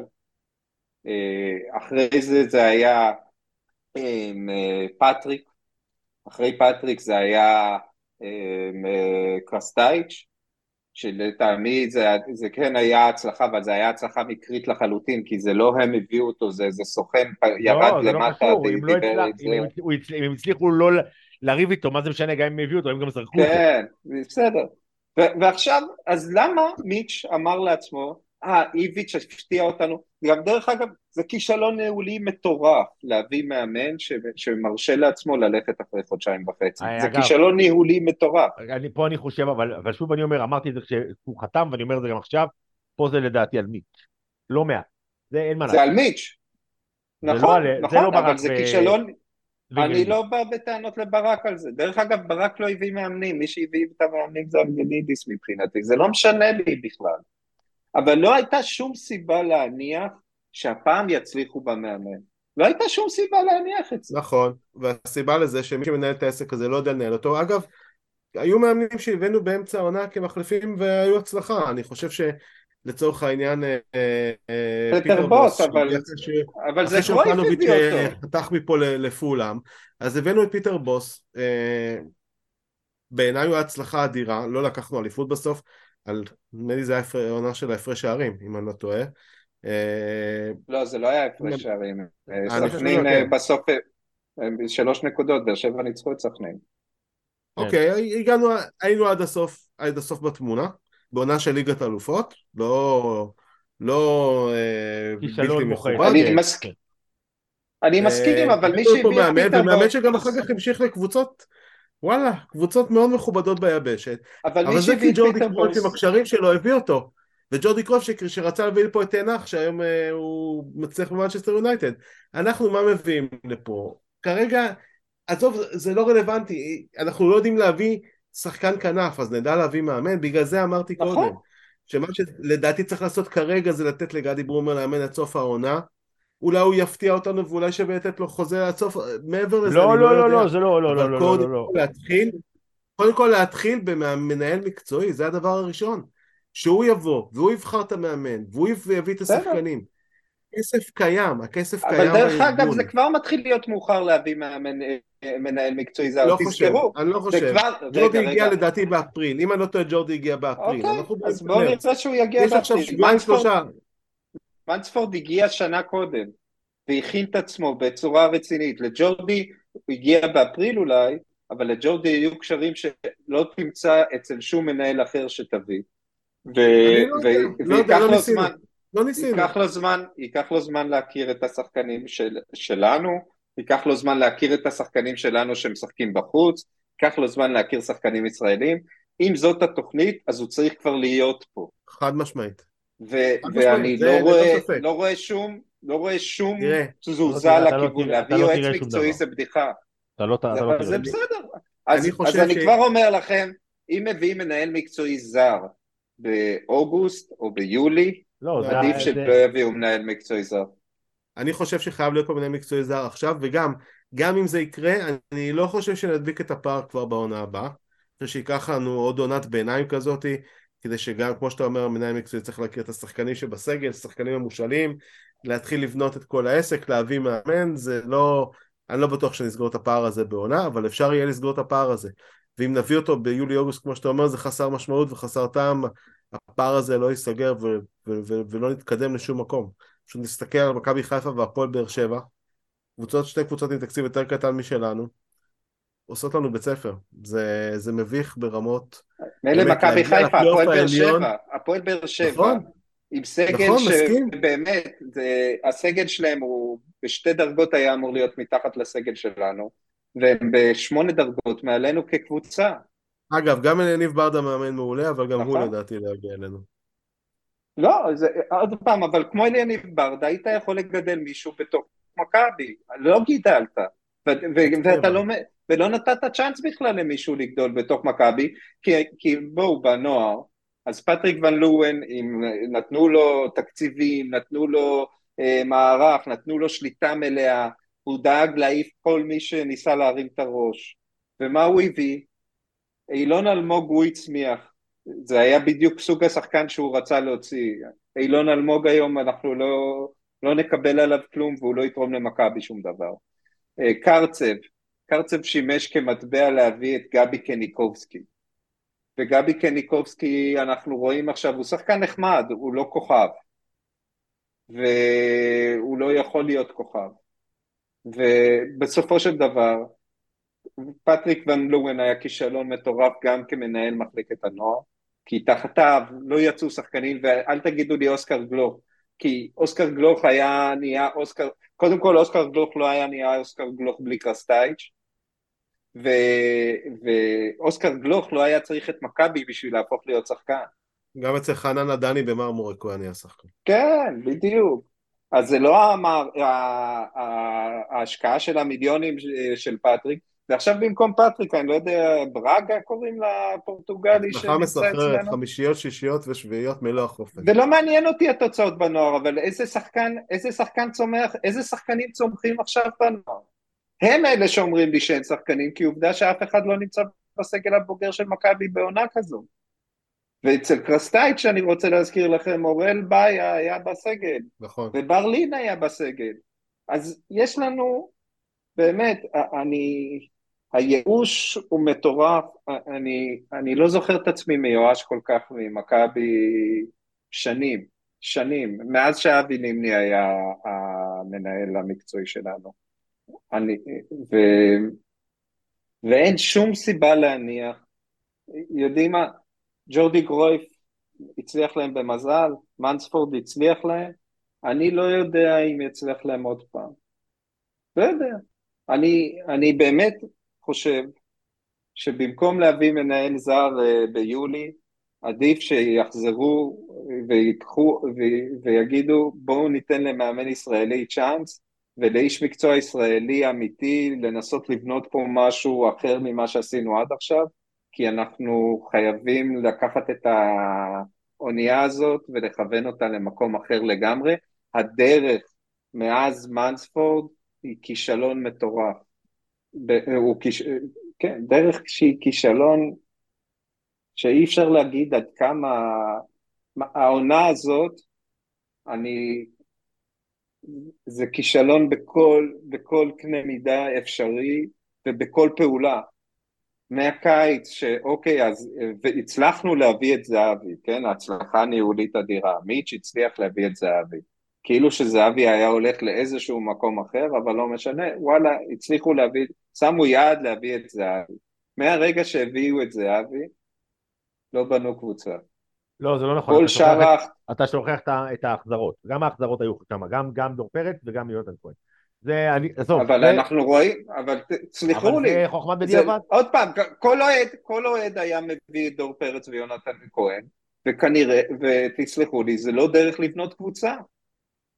אה, אחרי זה זה היה אה, פטריק, אחרי פטריק זה היה אה, קרסטייץ', שלטעמי זה, זה כן היה הצלחה, אבל זה היה הצלחה מקרית לחלוטין, כי זה לא הם הביאו אותו, זה איזה סוכן ירד לא, זה לא למטה קשור, אם לא הצלח- זה. אם הצל- אם הם הצליחו לא לריב איתו, מה זה משנה גם אם הם הביאו אותו, הם גם זרקו אותו. כן, בסדר. ו- ועכשיו, אז למה מיץ' אמר לעצמו, אה, איביץ' הפתיע אותנו, גם דרך אגב, זה כישלון ניהולי מטורף להביא מאמן ש- שמרשה לעצמו ללכת אחרי חודשיים וחצי. אה, זה אגב- כישלון ניהולי מטורף. אני, פה אני חושב, אבל, אבל שוב אני אומר, אמרתי את זה כשהוא חתם, ואני אומר את זה גם עכשיו, פה זה לדעתי על מיץ'. לא מעט. זה אין מה זה לעשות. על מיץ'. זה נכון, לא זה נכון, לא אבל ברק זה ו- כישלון, אני. לא בא בטענות לברק על זה. דרך אגב, ברק לא הביא מאמנים, מי שהביא את המאמנים זה אבגנידיס מבחינתי, זה לא משנה לי בכלל. אבל לא הייתה שום סיבה להניח שהפעם יצליחו במאמן. לא הייתה שום סיבה להניח את זה. נכון, והסיבה לזה שמי שמנהל את העסק הזה לא יודע לנהל אותו. אגב, היו מאמנים שהבאנו באמצע העונה כמחליפים והיו הצלחה. אני חושב העניין אה, אה, פטר בוס, שהוא אבל- אחרי ש- אבל זה קרויף הביא אותו. חתך מפה ל- לפולאם, אז הבאנו את פיטר בוס, אה, בעיניי הוא היה הצלחה אדירה, לא לקחנו אליפות בסוף, על, נדמה לי זה היה העונה של ההפרש שערים, אם אני לא טועה. אה, לא, זה לא היה הפרש שערים. אה, חושב סכנין. אה, בסוף, אה, אה, שלוש נקודות, באר שבע ניצחו את סכנין. אוקיי, הגענו, היינו עד הסוף, עד הסוף בתמונה, בעונה של ליגת אלופות, לא, לא אה, כישלון בלתי מוחץ. מכובד. אני כן. מסכים. אני מסכים, אה, אבל מי שהביא את מאמן, ומאמן שגם אחר כך המשיך לקבוצות, וואלה, קבוצות מאוד מכובדות ביבשת. אבל אבל זה כי ג'ורדי בוס, עם הקשרים שלו הביא אותו. וג'ורדי קרויף ש- שרצה להביא לפה את תנח, שהיום אה, הוא מצליח במנצ'סטר יונייטד. אנחנו מה מביאים לפה? כרגע, עזוב, זה לא רלוונטי, אנחנו לא יודעים להביא שחקן כנף, אז נדע להביא מאמן, בגלל זה אמרתי נכון. קודם. שמה שלדעתי צריך לעשות כרגע זה לתת לגדי ברומר לאמן עד סוף העונה. אולי הוא יפתיע אותנו ואולי שווה לתת לו חוזה עד סוף, מעבר לזה לא, אני לא, לא לא, יודע. לא, זה לא, לא, לא, אבל לא, קודם לא, לא. כל להתחיל, קודם כל להתחיל במנהל מקצועי, זה הדבר הראשון. שהוא יבוא, והוא יבחר את המאמן, והוא יביא את. השחקנים. הכסף קיים, הכסף אבל קיים דרך אגב. זה כבר מתחיל להיות מאוחר להביא מאמן, אה, מנהל מקצועי זר, לא תזכרו, אני לא חושב. כבר, ג'ורדי רגע, הגיע רגע, לדעתי באפריל, אם אני לא טועה ג'ורדי הגיע באפריל. אוקיי, אז בואו. נראה שהוא יגיע יש עכשיו באפריל. שבועיים שלושה, מנספורד הגיע שנה קודם, והכין את עצמו בצורה רצינית. לג'ורדי הוא הגיע באפריל אולי, אבל לג'ורדי היו קשרים שלא תמצא אצל שום מנהל אחר שתביא. ו- לא ו- לא וייקח לא לו. זמן, לא ניסינו. ייקח לו זמן, ייקח לו זמן להכיר את השחקנים של, שלנו, ייקח לו זמן להכיר את השחקנים שלנו שמשחקים בחוץ, ייקח לו זמן להכיר שחקנים ישראלים. אם זאת התוכנית, אז הוא צריך כבר להיות פה. חד משמעית. ו- ואני לא זה רואה, ספק. לא רואה שום, לא רואה שום תזוזה לא לכיוון, להביא לא יועץ מקצועי. זה בדיחה, אתה לא, אתה לא זה תראה. בסדר. אז אני אז אני כבר אומר לכם, אם מביאים מנהל מקצועי זר באוגוסט או ביולי, לא, זה- עדיף זה- שלא יביאו מנהל מקצועי זר. אני חושב שחייב להיות פה מנהל מקצועי זר עכשיו, וגם, גם אם זה יקרה, אני לא חושב שנדביק את הפער כבר בעונה הבאה. חושב שייקח לנו עוד עונת ביניים כזאתי, כדי שגם, כמו שאתה אומר, המנהל מקצועי צריך להכיר את השחקנים שבסגל, שחקנים המושאלים, להתחיל לבנות את כל העסק, להביא מאמן, זה לא... אני לא בטוח שנסגור את הפער הזה בעונה, אבל אפשר יהיה לסגור את הפער הזה. ואם נביא אותו ביולי-אוגוסט, כמו שאתה אומר, זה חסר משמעות וחסר טעם, הפער הזה לא ייסגר ו- ו- ו- ולא נתקדם לשום מקום. פשוט נסתכל על מכבי חיפה והפועל באר שבע, קבוצות, שתי קבוצות עם תקציב יותר קטן משלנו, עושות לנו בית ספר. זה, זה מביך ברמות... מילא מכבי חיפה, הפועל באר שבע, הפועל באר שבע. נכון. עם סגל נכון. שבאמת, זה, הסגל שלהם הוא בשתי דרגות היה אמור להיות מתחת לסגל שלנו, והם בשמונה דרגות מעלינו כקבוצה. אגב, גם יניב ברדה מאמן מעולה, אבל גם הוא נכון. לדעתי לא יגיע אלינו. לא, זה, עוד פעם, אבל כמו אליניב ברדה, היית יכול לגדל מישהו בתוך מכבי, לא גידלת, ו- ו- ואתה לא, ולא נתת צ'אנס בכלל למישהו לגדול בתוך מכבי, כי, כי בואו, בנוער, אז פטריק ון לואן, אם נתנו לו תקציבים, נתנו לו אה, מערך, נתנו לו שליטה מלאה, הוא דאג להעיף כל מי שניסה להרים את הראש. ומה הוא הביא? אילון אלמוג הוא הצמיח. זה היה בדיוק סוג השחקן שהוא רצה להוציא. אילון אלמוג היום אנחנו לא, לא נקבל עליו כלום והוא לא יתרום למכבי שום דבר. אה, קרצב, קרצב שימש כמטבע להביא את גבי קניקובסקי. וגבי קניקובסקי אנחנו רואים עכשיו, הוא שחקן נחמד, הוא לא כוכב. והוא לא יכול להיות כוכב. ובסופו של דבר, פטריק ון לואן היה כישלון מטורף גם כמנהל מחלקת הנוער, כי תחתיו לא יצאו שחקנים, ואל תגידו לי אוסקר גלוך, כי אוסקר גלוך היה נהיה אוסקר, קודם כל אוסקר גלוך לא היה נהיה אוסקר גלוך בלי קרסטייץ', ו... ואוסקר גלוך לא היה צריך את מכבי בשביל להפוך להיות שחקן. גם אצל חנן עדני במרמורק הוא היה נהיה שחקן. כן, בדיוק. אז זה לא המר... ההשקעה של המיליונים של פטריק, ועכשיו במקום פטריק, אני לא יודע, ברגה קוראים לפורטוגלי שנמצא מסחררת, אצלנו? חמישיות, שישיות ושביעיות מלוא החופן. ולא מעניין אותי התוצאות בנוער, אבל איזה שחקן, איזה שחקן צומח, איזה שחקנים צומחים עכשיו בנוער? הם אלה שאומרים לי שאין שחקנים, כי עובדה שאף אחד לא נמצא בסגל הבוגר של מכבי בעונה כזו. ואצל קרסטייץ', שאני רוצה להזכיר לכם, אוראל באיה היה בסגל, נכון. ובר לין היה בסגל. אז יש לנו, באמת, אני, הייאוש הוא מטורף, אני, אני לא זוכר את עצמי מיואש כל כך ממכבי שנים, שנים, מאז שאבי נימני היה המנהל המקצועי שלנו. אני, ו, ואין שום סיבה להניח, יודעים מה, ג'ורדי גרויף הצליח להם במזל, מנספורד הצליח להם, אני לא יודע אם יצליח להם עוד פעם. לא יודע. אני, אני באמת חושב שבמקום להביא מנהל זר uh, ביולי, עדיף שיחזרו ויקחו ויגידו בואו ניתן למאמן ישראלי צ'אנס ולאיש מקצוע ישראלי אמיתי לנסות לבנות פה משהו אחר ממה שעשינו עד עכשיו, כי אנחנו חייבים לקחת את האונייה הזאת ולכוון אותה למקום אחר לגמרי. הדרך מאז מנספורד היא כישלון מטורף. הוא כיש... כן, דרך שהיא כישלון שאי אפשר להגיד עד כמה העונה הזאת, אני, זה כישלון בכל, בכל קנה מידה אפשרי ובכל פעולה. מהקיץ שאוקיי, אז והצלחנו להביא את זהבי, כן? ההצלחה ניהולית אדירה. מיץ' הצליח להביא את זהבי. כאילו שזהבי היה הולך לאיזשהו מקום אחר, אבל לא משנה, וואלה, הצליחו להביא, שמו יעד להביא את זהבי. מהרגע שהביאו את זהבי, לא בנו קבוצה. לא, זה לא נכון. כל שאר האח... אתה שוכח את ה- ההחזרות. גם ההחזרות היו שם, גם- גם דור פרץ וגם יונתן כהן. זה, אני, עזוב, אבל זה- אנחנו רואים, אבל תסלחו אבל לי, זה חוכמת זה, בדיעבד. עוד פעם, כל אוהד, כל אוהד היה מביא את דור פרץ ויונתן כהן, וכנראה, ותסלחו לי, זה לא דרך לבנות קבוצה.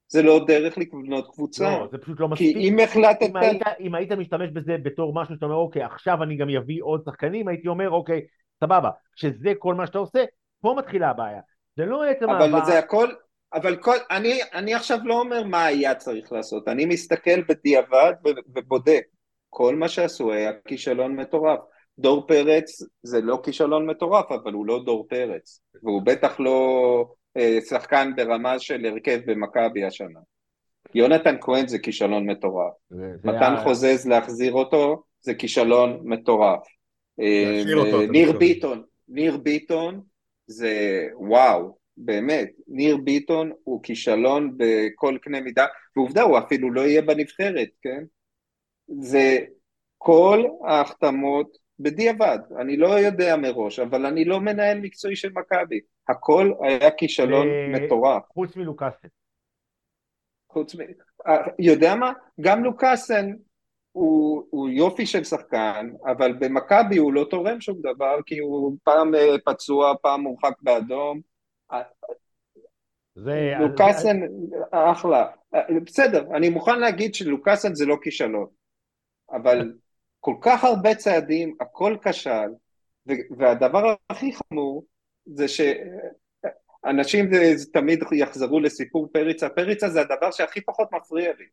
זה לא דרך לבנות קבוצה. לא, זה פשוט לא כי מספיק. אם החלטת... אם היית, אם היית משתמש בזה בתור משהו שאתה אומר, אוקיי, עכשיו אני גם אביא עוד שחקנים, הייתי אומר, אוקיי, סבבה, שזה כל מה שאתה עושה, פה מתחילה הבעיה. זה לא עצם אבל הבעיה. זה הכל... אבל כל... אני, אני עכשיו לא אומר מה היה צריך לעשות, אני מסתכל בדיעבד ובודק. כל מה שעשו היה כישלון מטורף. דור פרץ זה לא כישלון מטורף, אבל הוא לא דור פרץ, והוא בטח לא אה, שחקן ברמה של הרכב במכבי השנה. יונתן כהן זה כישלון מטורף. מתן היה... חוזז להחזיר אותו זה כישלון מטורף. אה, ניר ביטון, ניר ביטון זה וואו, באמת, ניר ביטון הוא כישלון בכל קנה מידה, ועובדה הוא אפילו לא יהיה בנבחרת, כן? זה כל ההחתמות בדיעבד, אני לא יודע מראש, אבל אני לא מנהל מקצועי של מכבי, הכל היה כישלון מטורף. חוץ מלוקאסן. חוץ מ... אה, יודע מה? גם לוקאסן הוא, הוא יופי של שחקן, אבל במכבי הוא לא תורם שום דבר, כי הוא פעם אה, פצוע, פעם מורחק באדום. זה... לוקאסן, אחלה. בסדר, אני מוכן להגיד שלוקאסן זה לא כישלון, אבל כל כך הרבה צעדים, הכל כשל, והדבר הכי חמור זה שאנשים תמיד יחזרו לסיפור פריצה, פריצה זה הדבר שהכי פחות מפריע לי.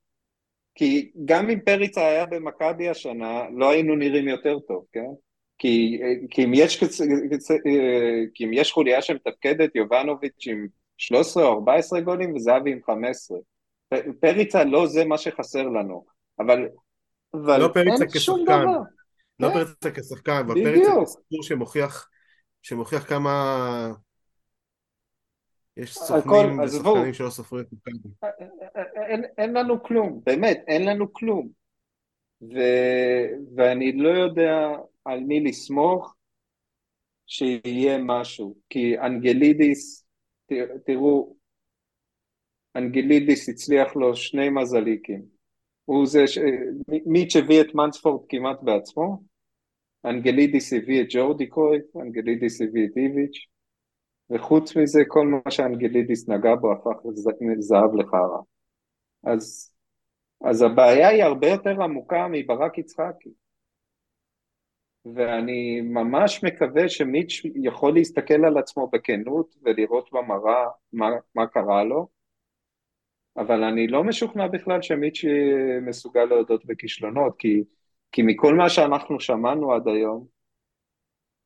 כי גם אם פריצה היה במכבי השנה, לא היינו נראים יותר טוב, כן? כי, כי, אם, יש, כי אם יש חוליה שמתפקדת, יובנוביץ' עם 13 או 14 גולים וזהבי עם 15. פריצה לא זה מה שחסר לנו, אבל, אבל לא פריצה כשחקן, לא כן? פריצה כשחקן, אבל פריצה כסיפור שמוכיח, שמוכיח כמה יש סוכנים ושחקנים שלא סופרים את מכבי. אין, אין לנו כלום, באמת, אין לנו כלום. ו, ואני לא יודע על מי לסמוך שיהיה משהו. כי אנגלידיס, ת, תראו, אנגלידיס הצליח לו שני מזליקים. הוא זה, ש... מיץ' הביא את מנספורד כמעט בעצמו, אנגלידיס הביא את ג'ורדי קרויף, אנגלידיס הביא את איביץ', וחוץ מזה כל מה שאנגלידיס נגע בו הפך לזהב לחרא. אז, אז הבעיה היא הרבה יותר עמוקה מברק יצחקי. ואני ממש מקווה שמיץ' יכול להסתכל על עצמו בכנות ולראות במראה מה, מה קרה לו, אבל אני לא משוכנע בכלל שמיץ' מסוגל להודות בכישלונות, כי, כי מכל מה שאנחנו שמענו עד היום,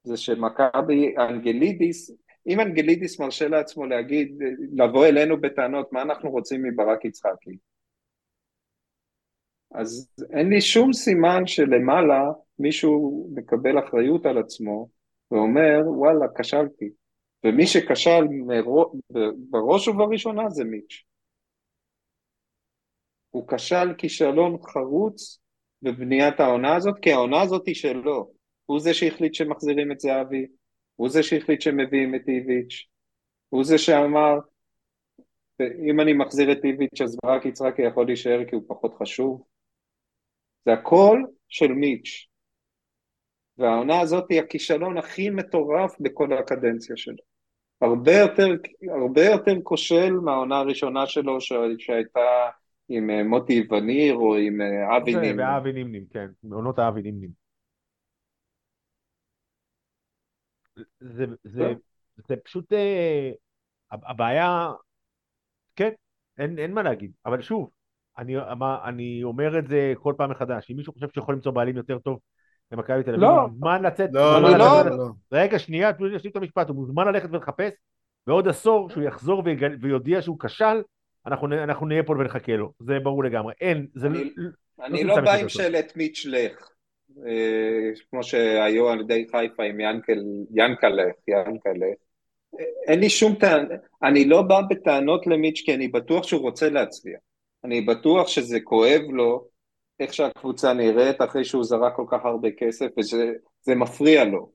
זה שמכבי אנגלידיס אם אנגלידיס מרשה לעצמו להגיד, לבוא אלינו בטענות מה אנחנו רוצים מברק יצחקי, אז אין לי שום סימן שלמעלה מישהו מקבל אחריות על עצמו ואומר וואלה כשלתי. ומי שכשל בראש ובראשונה זה מיץ' הוא כשל כישלון חרוץ בבניית העונה הזאת כי העונה הזאת היא שלו. הוא זה שהחליט שמחזירים את זהבי הוא זה שהחליט שמביאים את איביץ', הוא זה שאמר, אם אני מחזיר את איביץ' אז ברק יצחקי יכול להישאר כי הוא פחות חשוב. זה הכל של מיץ'. והעונה הזאת היא הכישלון הכי מטורף בכל הקדנציה שלו. הרבה יותר, הרבה יותר כושל מהעונה הראשונה שלו שהייתה עם אה, מוטי וניר או עם אה, אבי נימנים. ואבי נימנים, כן, מעונות האבי נימנים. זה, זה, כן. זה פשוט, אה, הבעיה, כן, אין, אין מה להגיד, אבל שוב, אני, אני אומר את זה כל פעם מחדש, אם מישהו חושב שיכול למצוא בעלים יותר טוב למכבי תל אביב, לא. הוא מוזמן לצאת, לא, לא, לא, לא, לא. רגע, שנייה, תנו לי להשלים את המשפט, הוא מוזמן ללכת ולחפש, בעוד עשור שהוא יחזור ויודיע שהוא כשל, אנחנו, אנחנו נהיה פה ונחכה לו, זה ברור לגמרי, אין, זה אני, לא, אני לא, לא בא עם שלט מיץ' לך, כמו שהיו על ידי חיפה עם ינקל, ינקלך, ינקלך. אין לי שום טענה, אני לא בא בטענות למיץ' כי אני בטוח שהוא רוצה להצביע. אני בטוח שזה כואב לו איך שהקבוצה נראית אחרי שהוא זרק כל כך הרבה כסף וזה מפריע לו.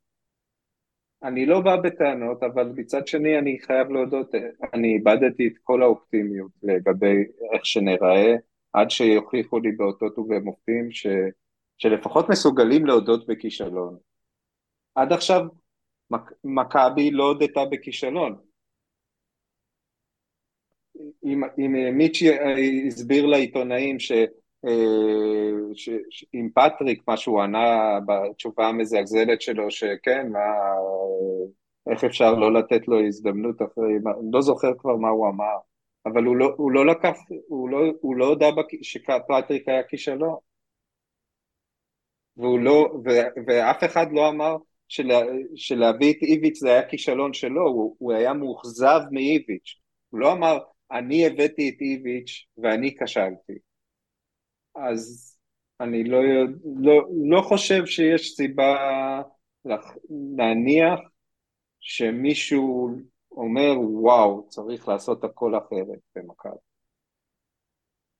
אני לא בא בטענות, אבל מצד שני אני חייב להודות, אני איבדתי את כל האופטימיות לגבי איך שנראה, עד שיוכיחו לי באותות ובמופתים ש... שלפחות מסוגלים להודות בכישלון. עד עכשיו מכבי לא הודתה בכישלון. אם, אם מיצ'י הסביר לעיתונאים ש, אה, ש, ש, עם פטריק, מה שהוא ענה בתשובה המזעזלת שלו, שכן, מה, איך אפשר לא לתת לו הזדמנות אחרי, לא זוכר כבר מה הוא אמר, אבל הוא לא, הוא לא לקח, הוא לא, הוא לא הודה שפטריק היה כישלון. והוא לא, ו, ואף אחד לא אמר שלה, שלהביא את איביץ' זה היה כישלון שלו, הוא, הוא היה מאוכזב מאיביץ', הוא לא אמר אני הבאתי את איביץ' ואני כשלתי. אז אני לא, לא, לא חושב שיש סיבה להניח שמישהו אומר וואו צריך לעשות הכל אחרת במכבי.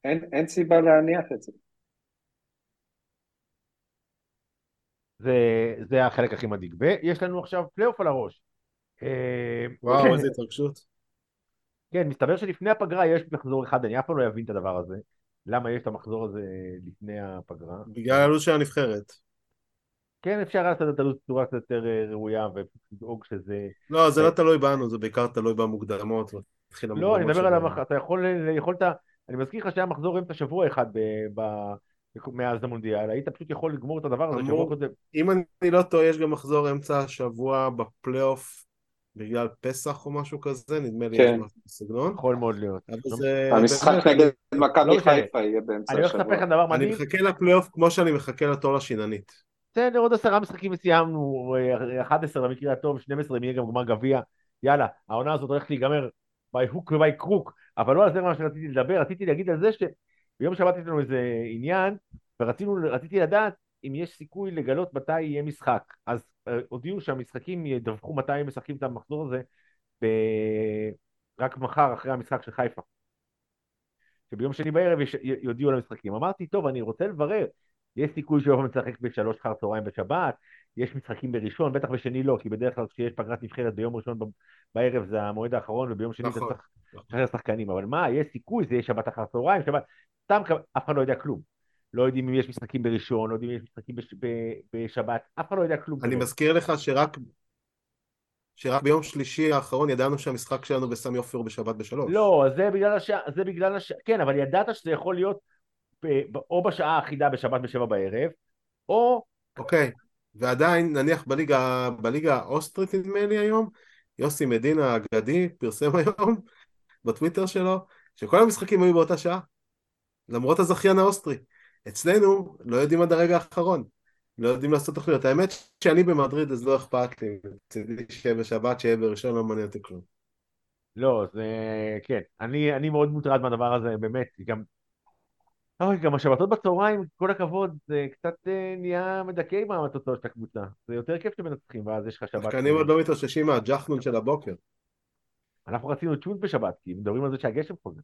אין, אין סיבה להניח את זה. זה, זה החלק הכי מדאיג. ויש לנו עכשיו פלייאוף על הראש. אה, וואו, איזה התרגשות. כן, מסתבר שלפני הפגרה יש מחזור אחד, אני אף פעם לא אבין את הדבר הזה. למה יש את המחזור הזה לפני הפגרה. בגלל הלו"ז של הנבחרת. כן, אפשר לעשות את הלו"ז בצורה קצת יותר אה, ראויה ולדאוג שזה... לא, זה לא תלוי בנו, זה בעיקר תלוי במוקדמות. לא, אני מדבר על המח... אתה יכול, יכולת... אני מזכיר לך שהיה מחזור אמצע שבוע אחד. מאז המונדיאל, היית פשוט יכול לגמור את הדבר הזה שבוע קודם. אם אני לא טועה, יש גם מחזור אמצע השבוע בפלייאוף בגלל פסח או משהו כזה, נדמה לי כן. בסגנון. יכול מאוד להיות. המשחק נגד מכבי חיפה יהיה באמצע השבוע. אני הולך לספר לך דבר מדהים. אני מחכה לפלייאוף כמו שאני מחכה לתור לשיננית. בסדר, עוד עשרה משחקים וסיימנו, 11 במקרה הטוב, 12 אם יהיה גם גמר גביע. יאללה, העונה הזאת הולכת להיגמר by hook ו-by crook, אבל לא על זה מה שרציתי לדבר, רציתי להגיד על זה שביום שבת יש לנו איזה עניין, ורציתי לדעת אם יש סיכוי לגלות מתי יהיה משחק. אז אה, הודיעו שהמשחקים ידווחו מתי הם משחקים את המחזור הזה ב... רק מחר אחרי המשחק של חיפה. שביום שני בערב יש... יודיעו על המשחקים. אמרתי, טוב, אני רוצה לברר, יש סיכוי שיום משחק בשלוש אחר צהריים בשבת, יש משחקים בראשון, בטח בשני לא, כי בדרך כלל כשיש פגרת נבחרת ביום ראשון בערב זה המועד האחרון, וביום שני נכון, אתה צריך נכון. לשחרר שחקנים, אבל מה, יש סיכוי, זה יהיה שבת אחר צהריים, שבת, סתם, אף אחד לא יודע כלום. לא יודעים אם יש משחקים בראשון, לא יודעים אם יש משחקים בש... בשבת, אף אחד לא יודע כלום. אני מזכיר לך שרק שרק ביום שלישי האחרון ידענו שהמשחק שלנו בסמי עופר בשבת בשלוש. לא, זה בגלל השעה, זה בגלל השעה, כן, אבל ידעת שזה יכול להיות ב... או בשעה האחידה בשבת בשבע בערב, או... אוקיי, ועדיין, נניח בליגה, בליגה האוסטרית נדמה לי היום, יוסי מדינה האגדי פרסם היום בטוויטר שלו, שכל המשחקים היו באותה שעה, למרות הזכיין האוסטרי. אצלנו לא יודעים עד הרגע האחרון, לא יודעים לעשות תוכניות. האמת שאני במדריד אז לא אכפת לי, מצידי שיהיה בשבת, שיהיה בראשון, לא מעניין אותי כלום. לא, זה כן, אני, אני מאוד מוטרד מהדבר הזה, באמת, גם אוי, גם השבתות בצהריים, כל הכבוד, זה קצת אה, נהיה מדכא עם התוצאות של הקבוצה. זה יותר כיף שמנצחים, ואז יש לך שבת. השחקנים עוד לא מתאוששים מהג'חנון של הבוקר. אנחנו רצינו צ'ונט בשבת, כי מדברים על זה שהגשם חוזר.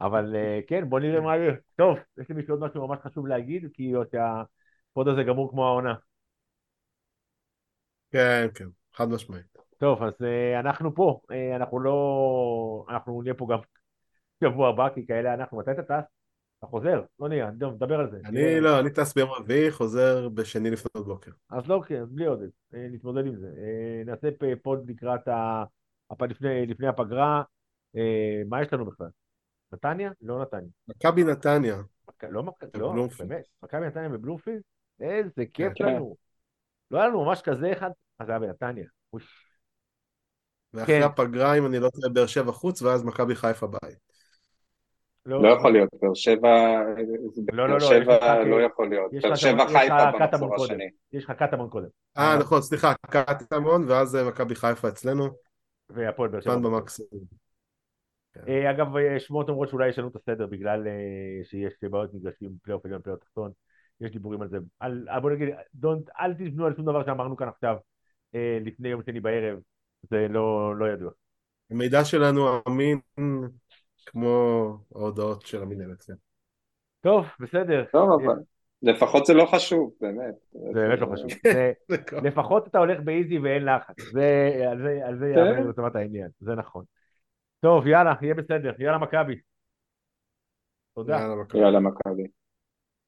אבל אה, כן, בוא נראה מה יהיה. טוב, יש למישהו עוד משהו ממש חשוב להגיד, כי ה pod הזה גמור כמו העונה. כן, כן, חד משמעית. טוב, אז uh, אנחנו פה, אנחנו לא... אנחנו נהיה פה גם שבוע הבא, כי כאלה אנחנו. מתי אתה טס? אתה חוזר? לא נהיה, נדבר על זה. אני לא, אני טס ביום רביעי, חוזר בשני לפנות בוקר. אז לא, כן, בלי עודד, נתמודד עם זה. נעשה פוד לקראת ה... לפני, לפני הפגרה. מה יש לנו בכלל? נתניה? לא נתניה. מכבי נתניה. לא, לא באמת, מכבי נתניה בבלומפילד? איזה כיף כן. לנו. לא היה לנו ממש כזה אחד, אז זה היה בנתניה. ואחרי כן. הפגרה, אם אני לא טועה, באר שבע חוץ, ואז מכבי חיפה בית. לא, יכול להיות, באר שבע, לא, לא, לא, לא יכול להיות, באר שבע חיפה במחזור השני. יש לך קטמון קודם. אה, נכון, סליחה, קטמון, ואז מכבי חיפה אצלנו. והפועל באר שבע. כן. אה, אגב, אה, שמועות אומרות שאולי ישנו את הסדר בגלל אה, שיש בעיות מגרשים, פלייאוף עליון, פלייאוף תחתון. יש דיבורים על זה. בוא נגיד, don't, אל תבנו על שום דבר שאמרנו כאן עכשיו לפני יום שני בערב, זה לא, לא ידוע. המידע שלנו אמין כמו ההודעות של המנהלת. כן. טוב, בסדר. טוב, אבל לפחות זה לא חשוב, באמת. זה באמת לא חשוב. לפחות אתה הולך באיזי ואין לחץ. על זה יאמר כן. לטובת העניין, זה נכון. טוב, יאללה, יהיה בסדר. יאללה מכבי. תודה. יאללה מכבי.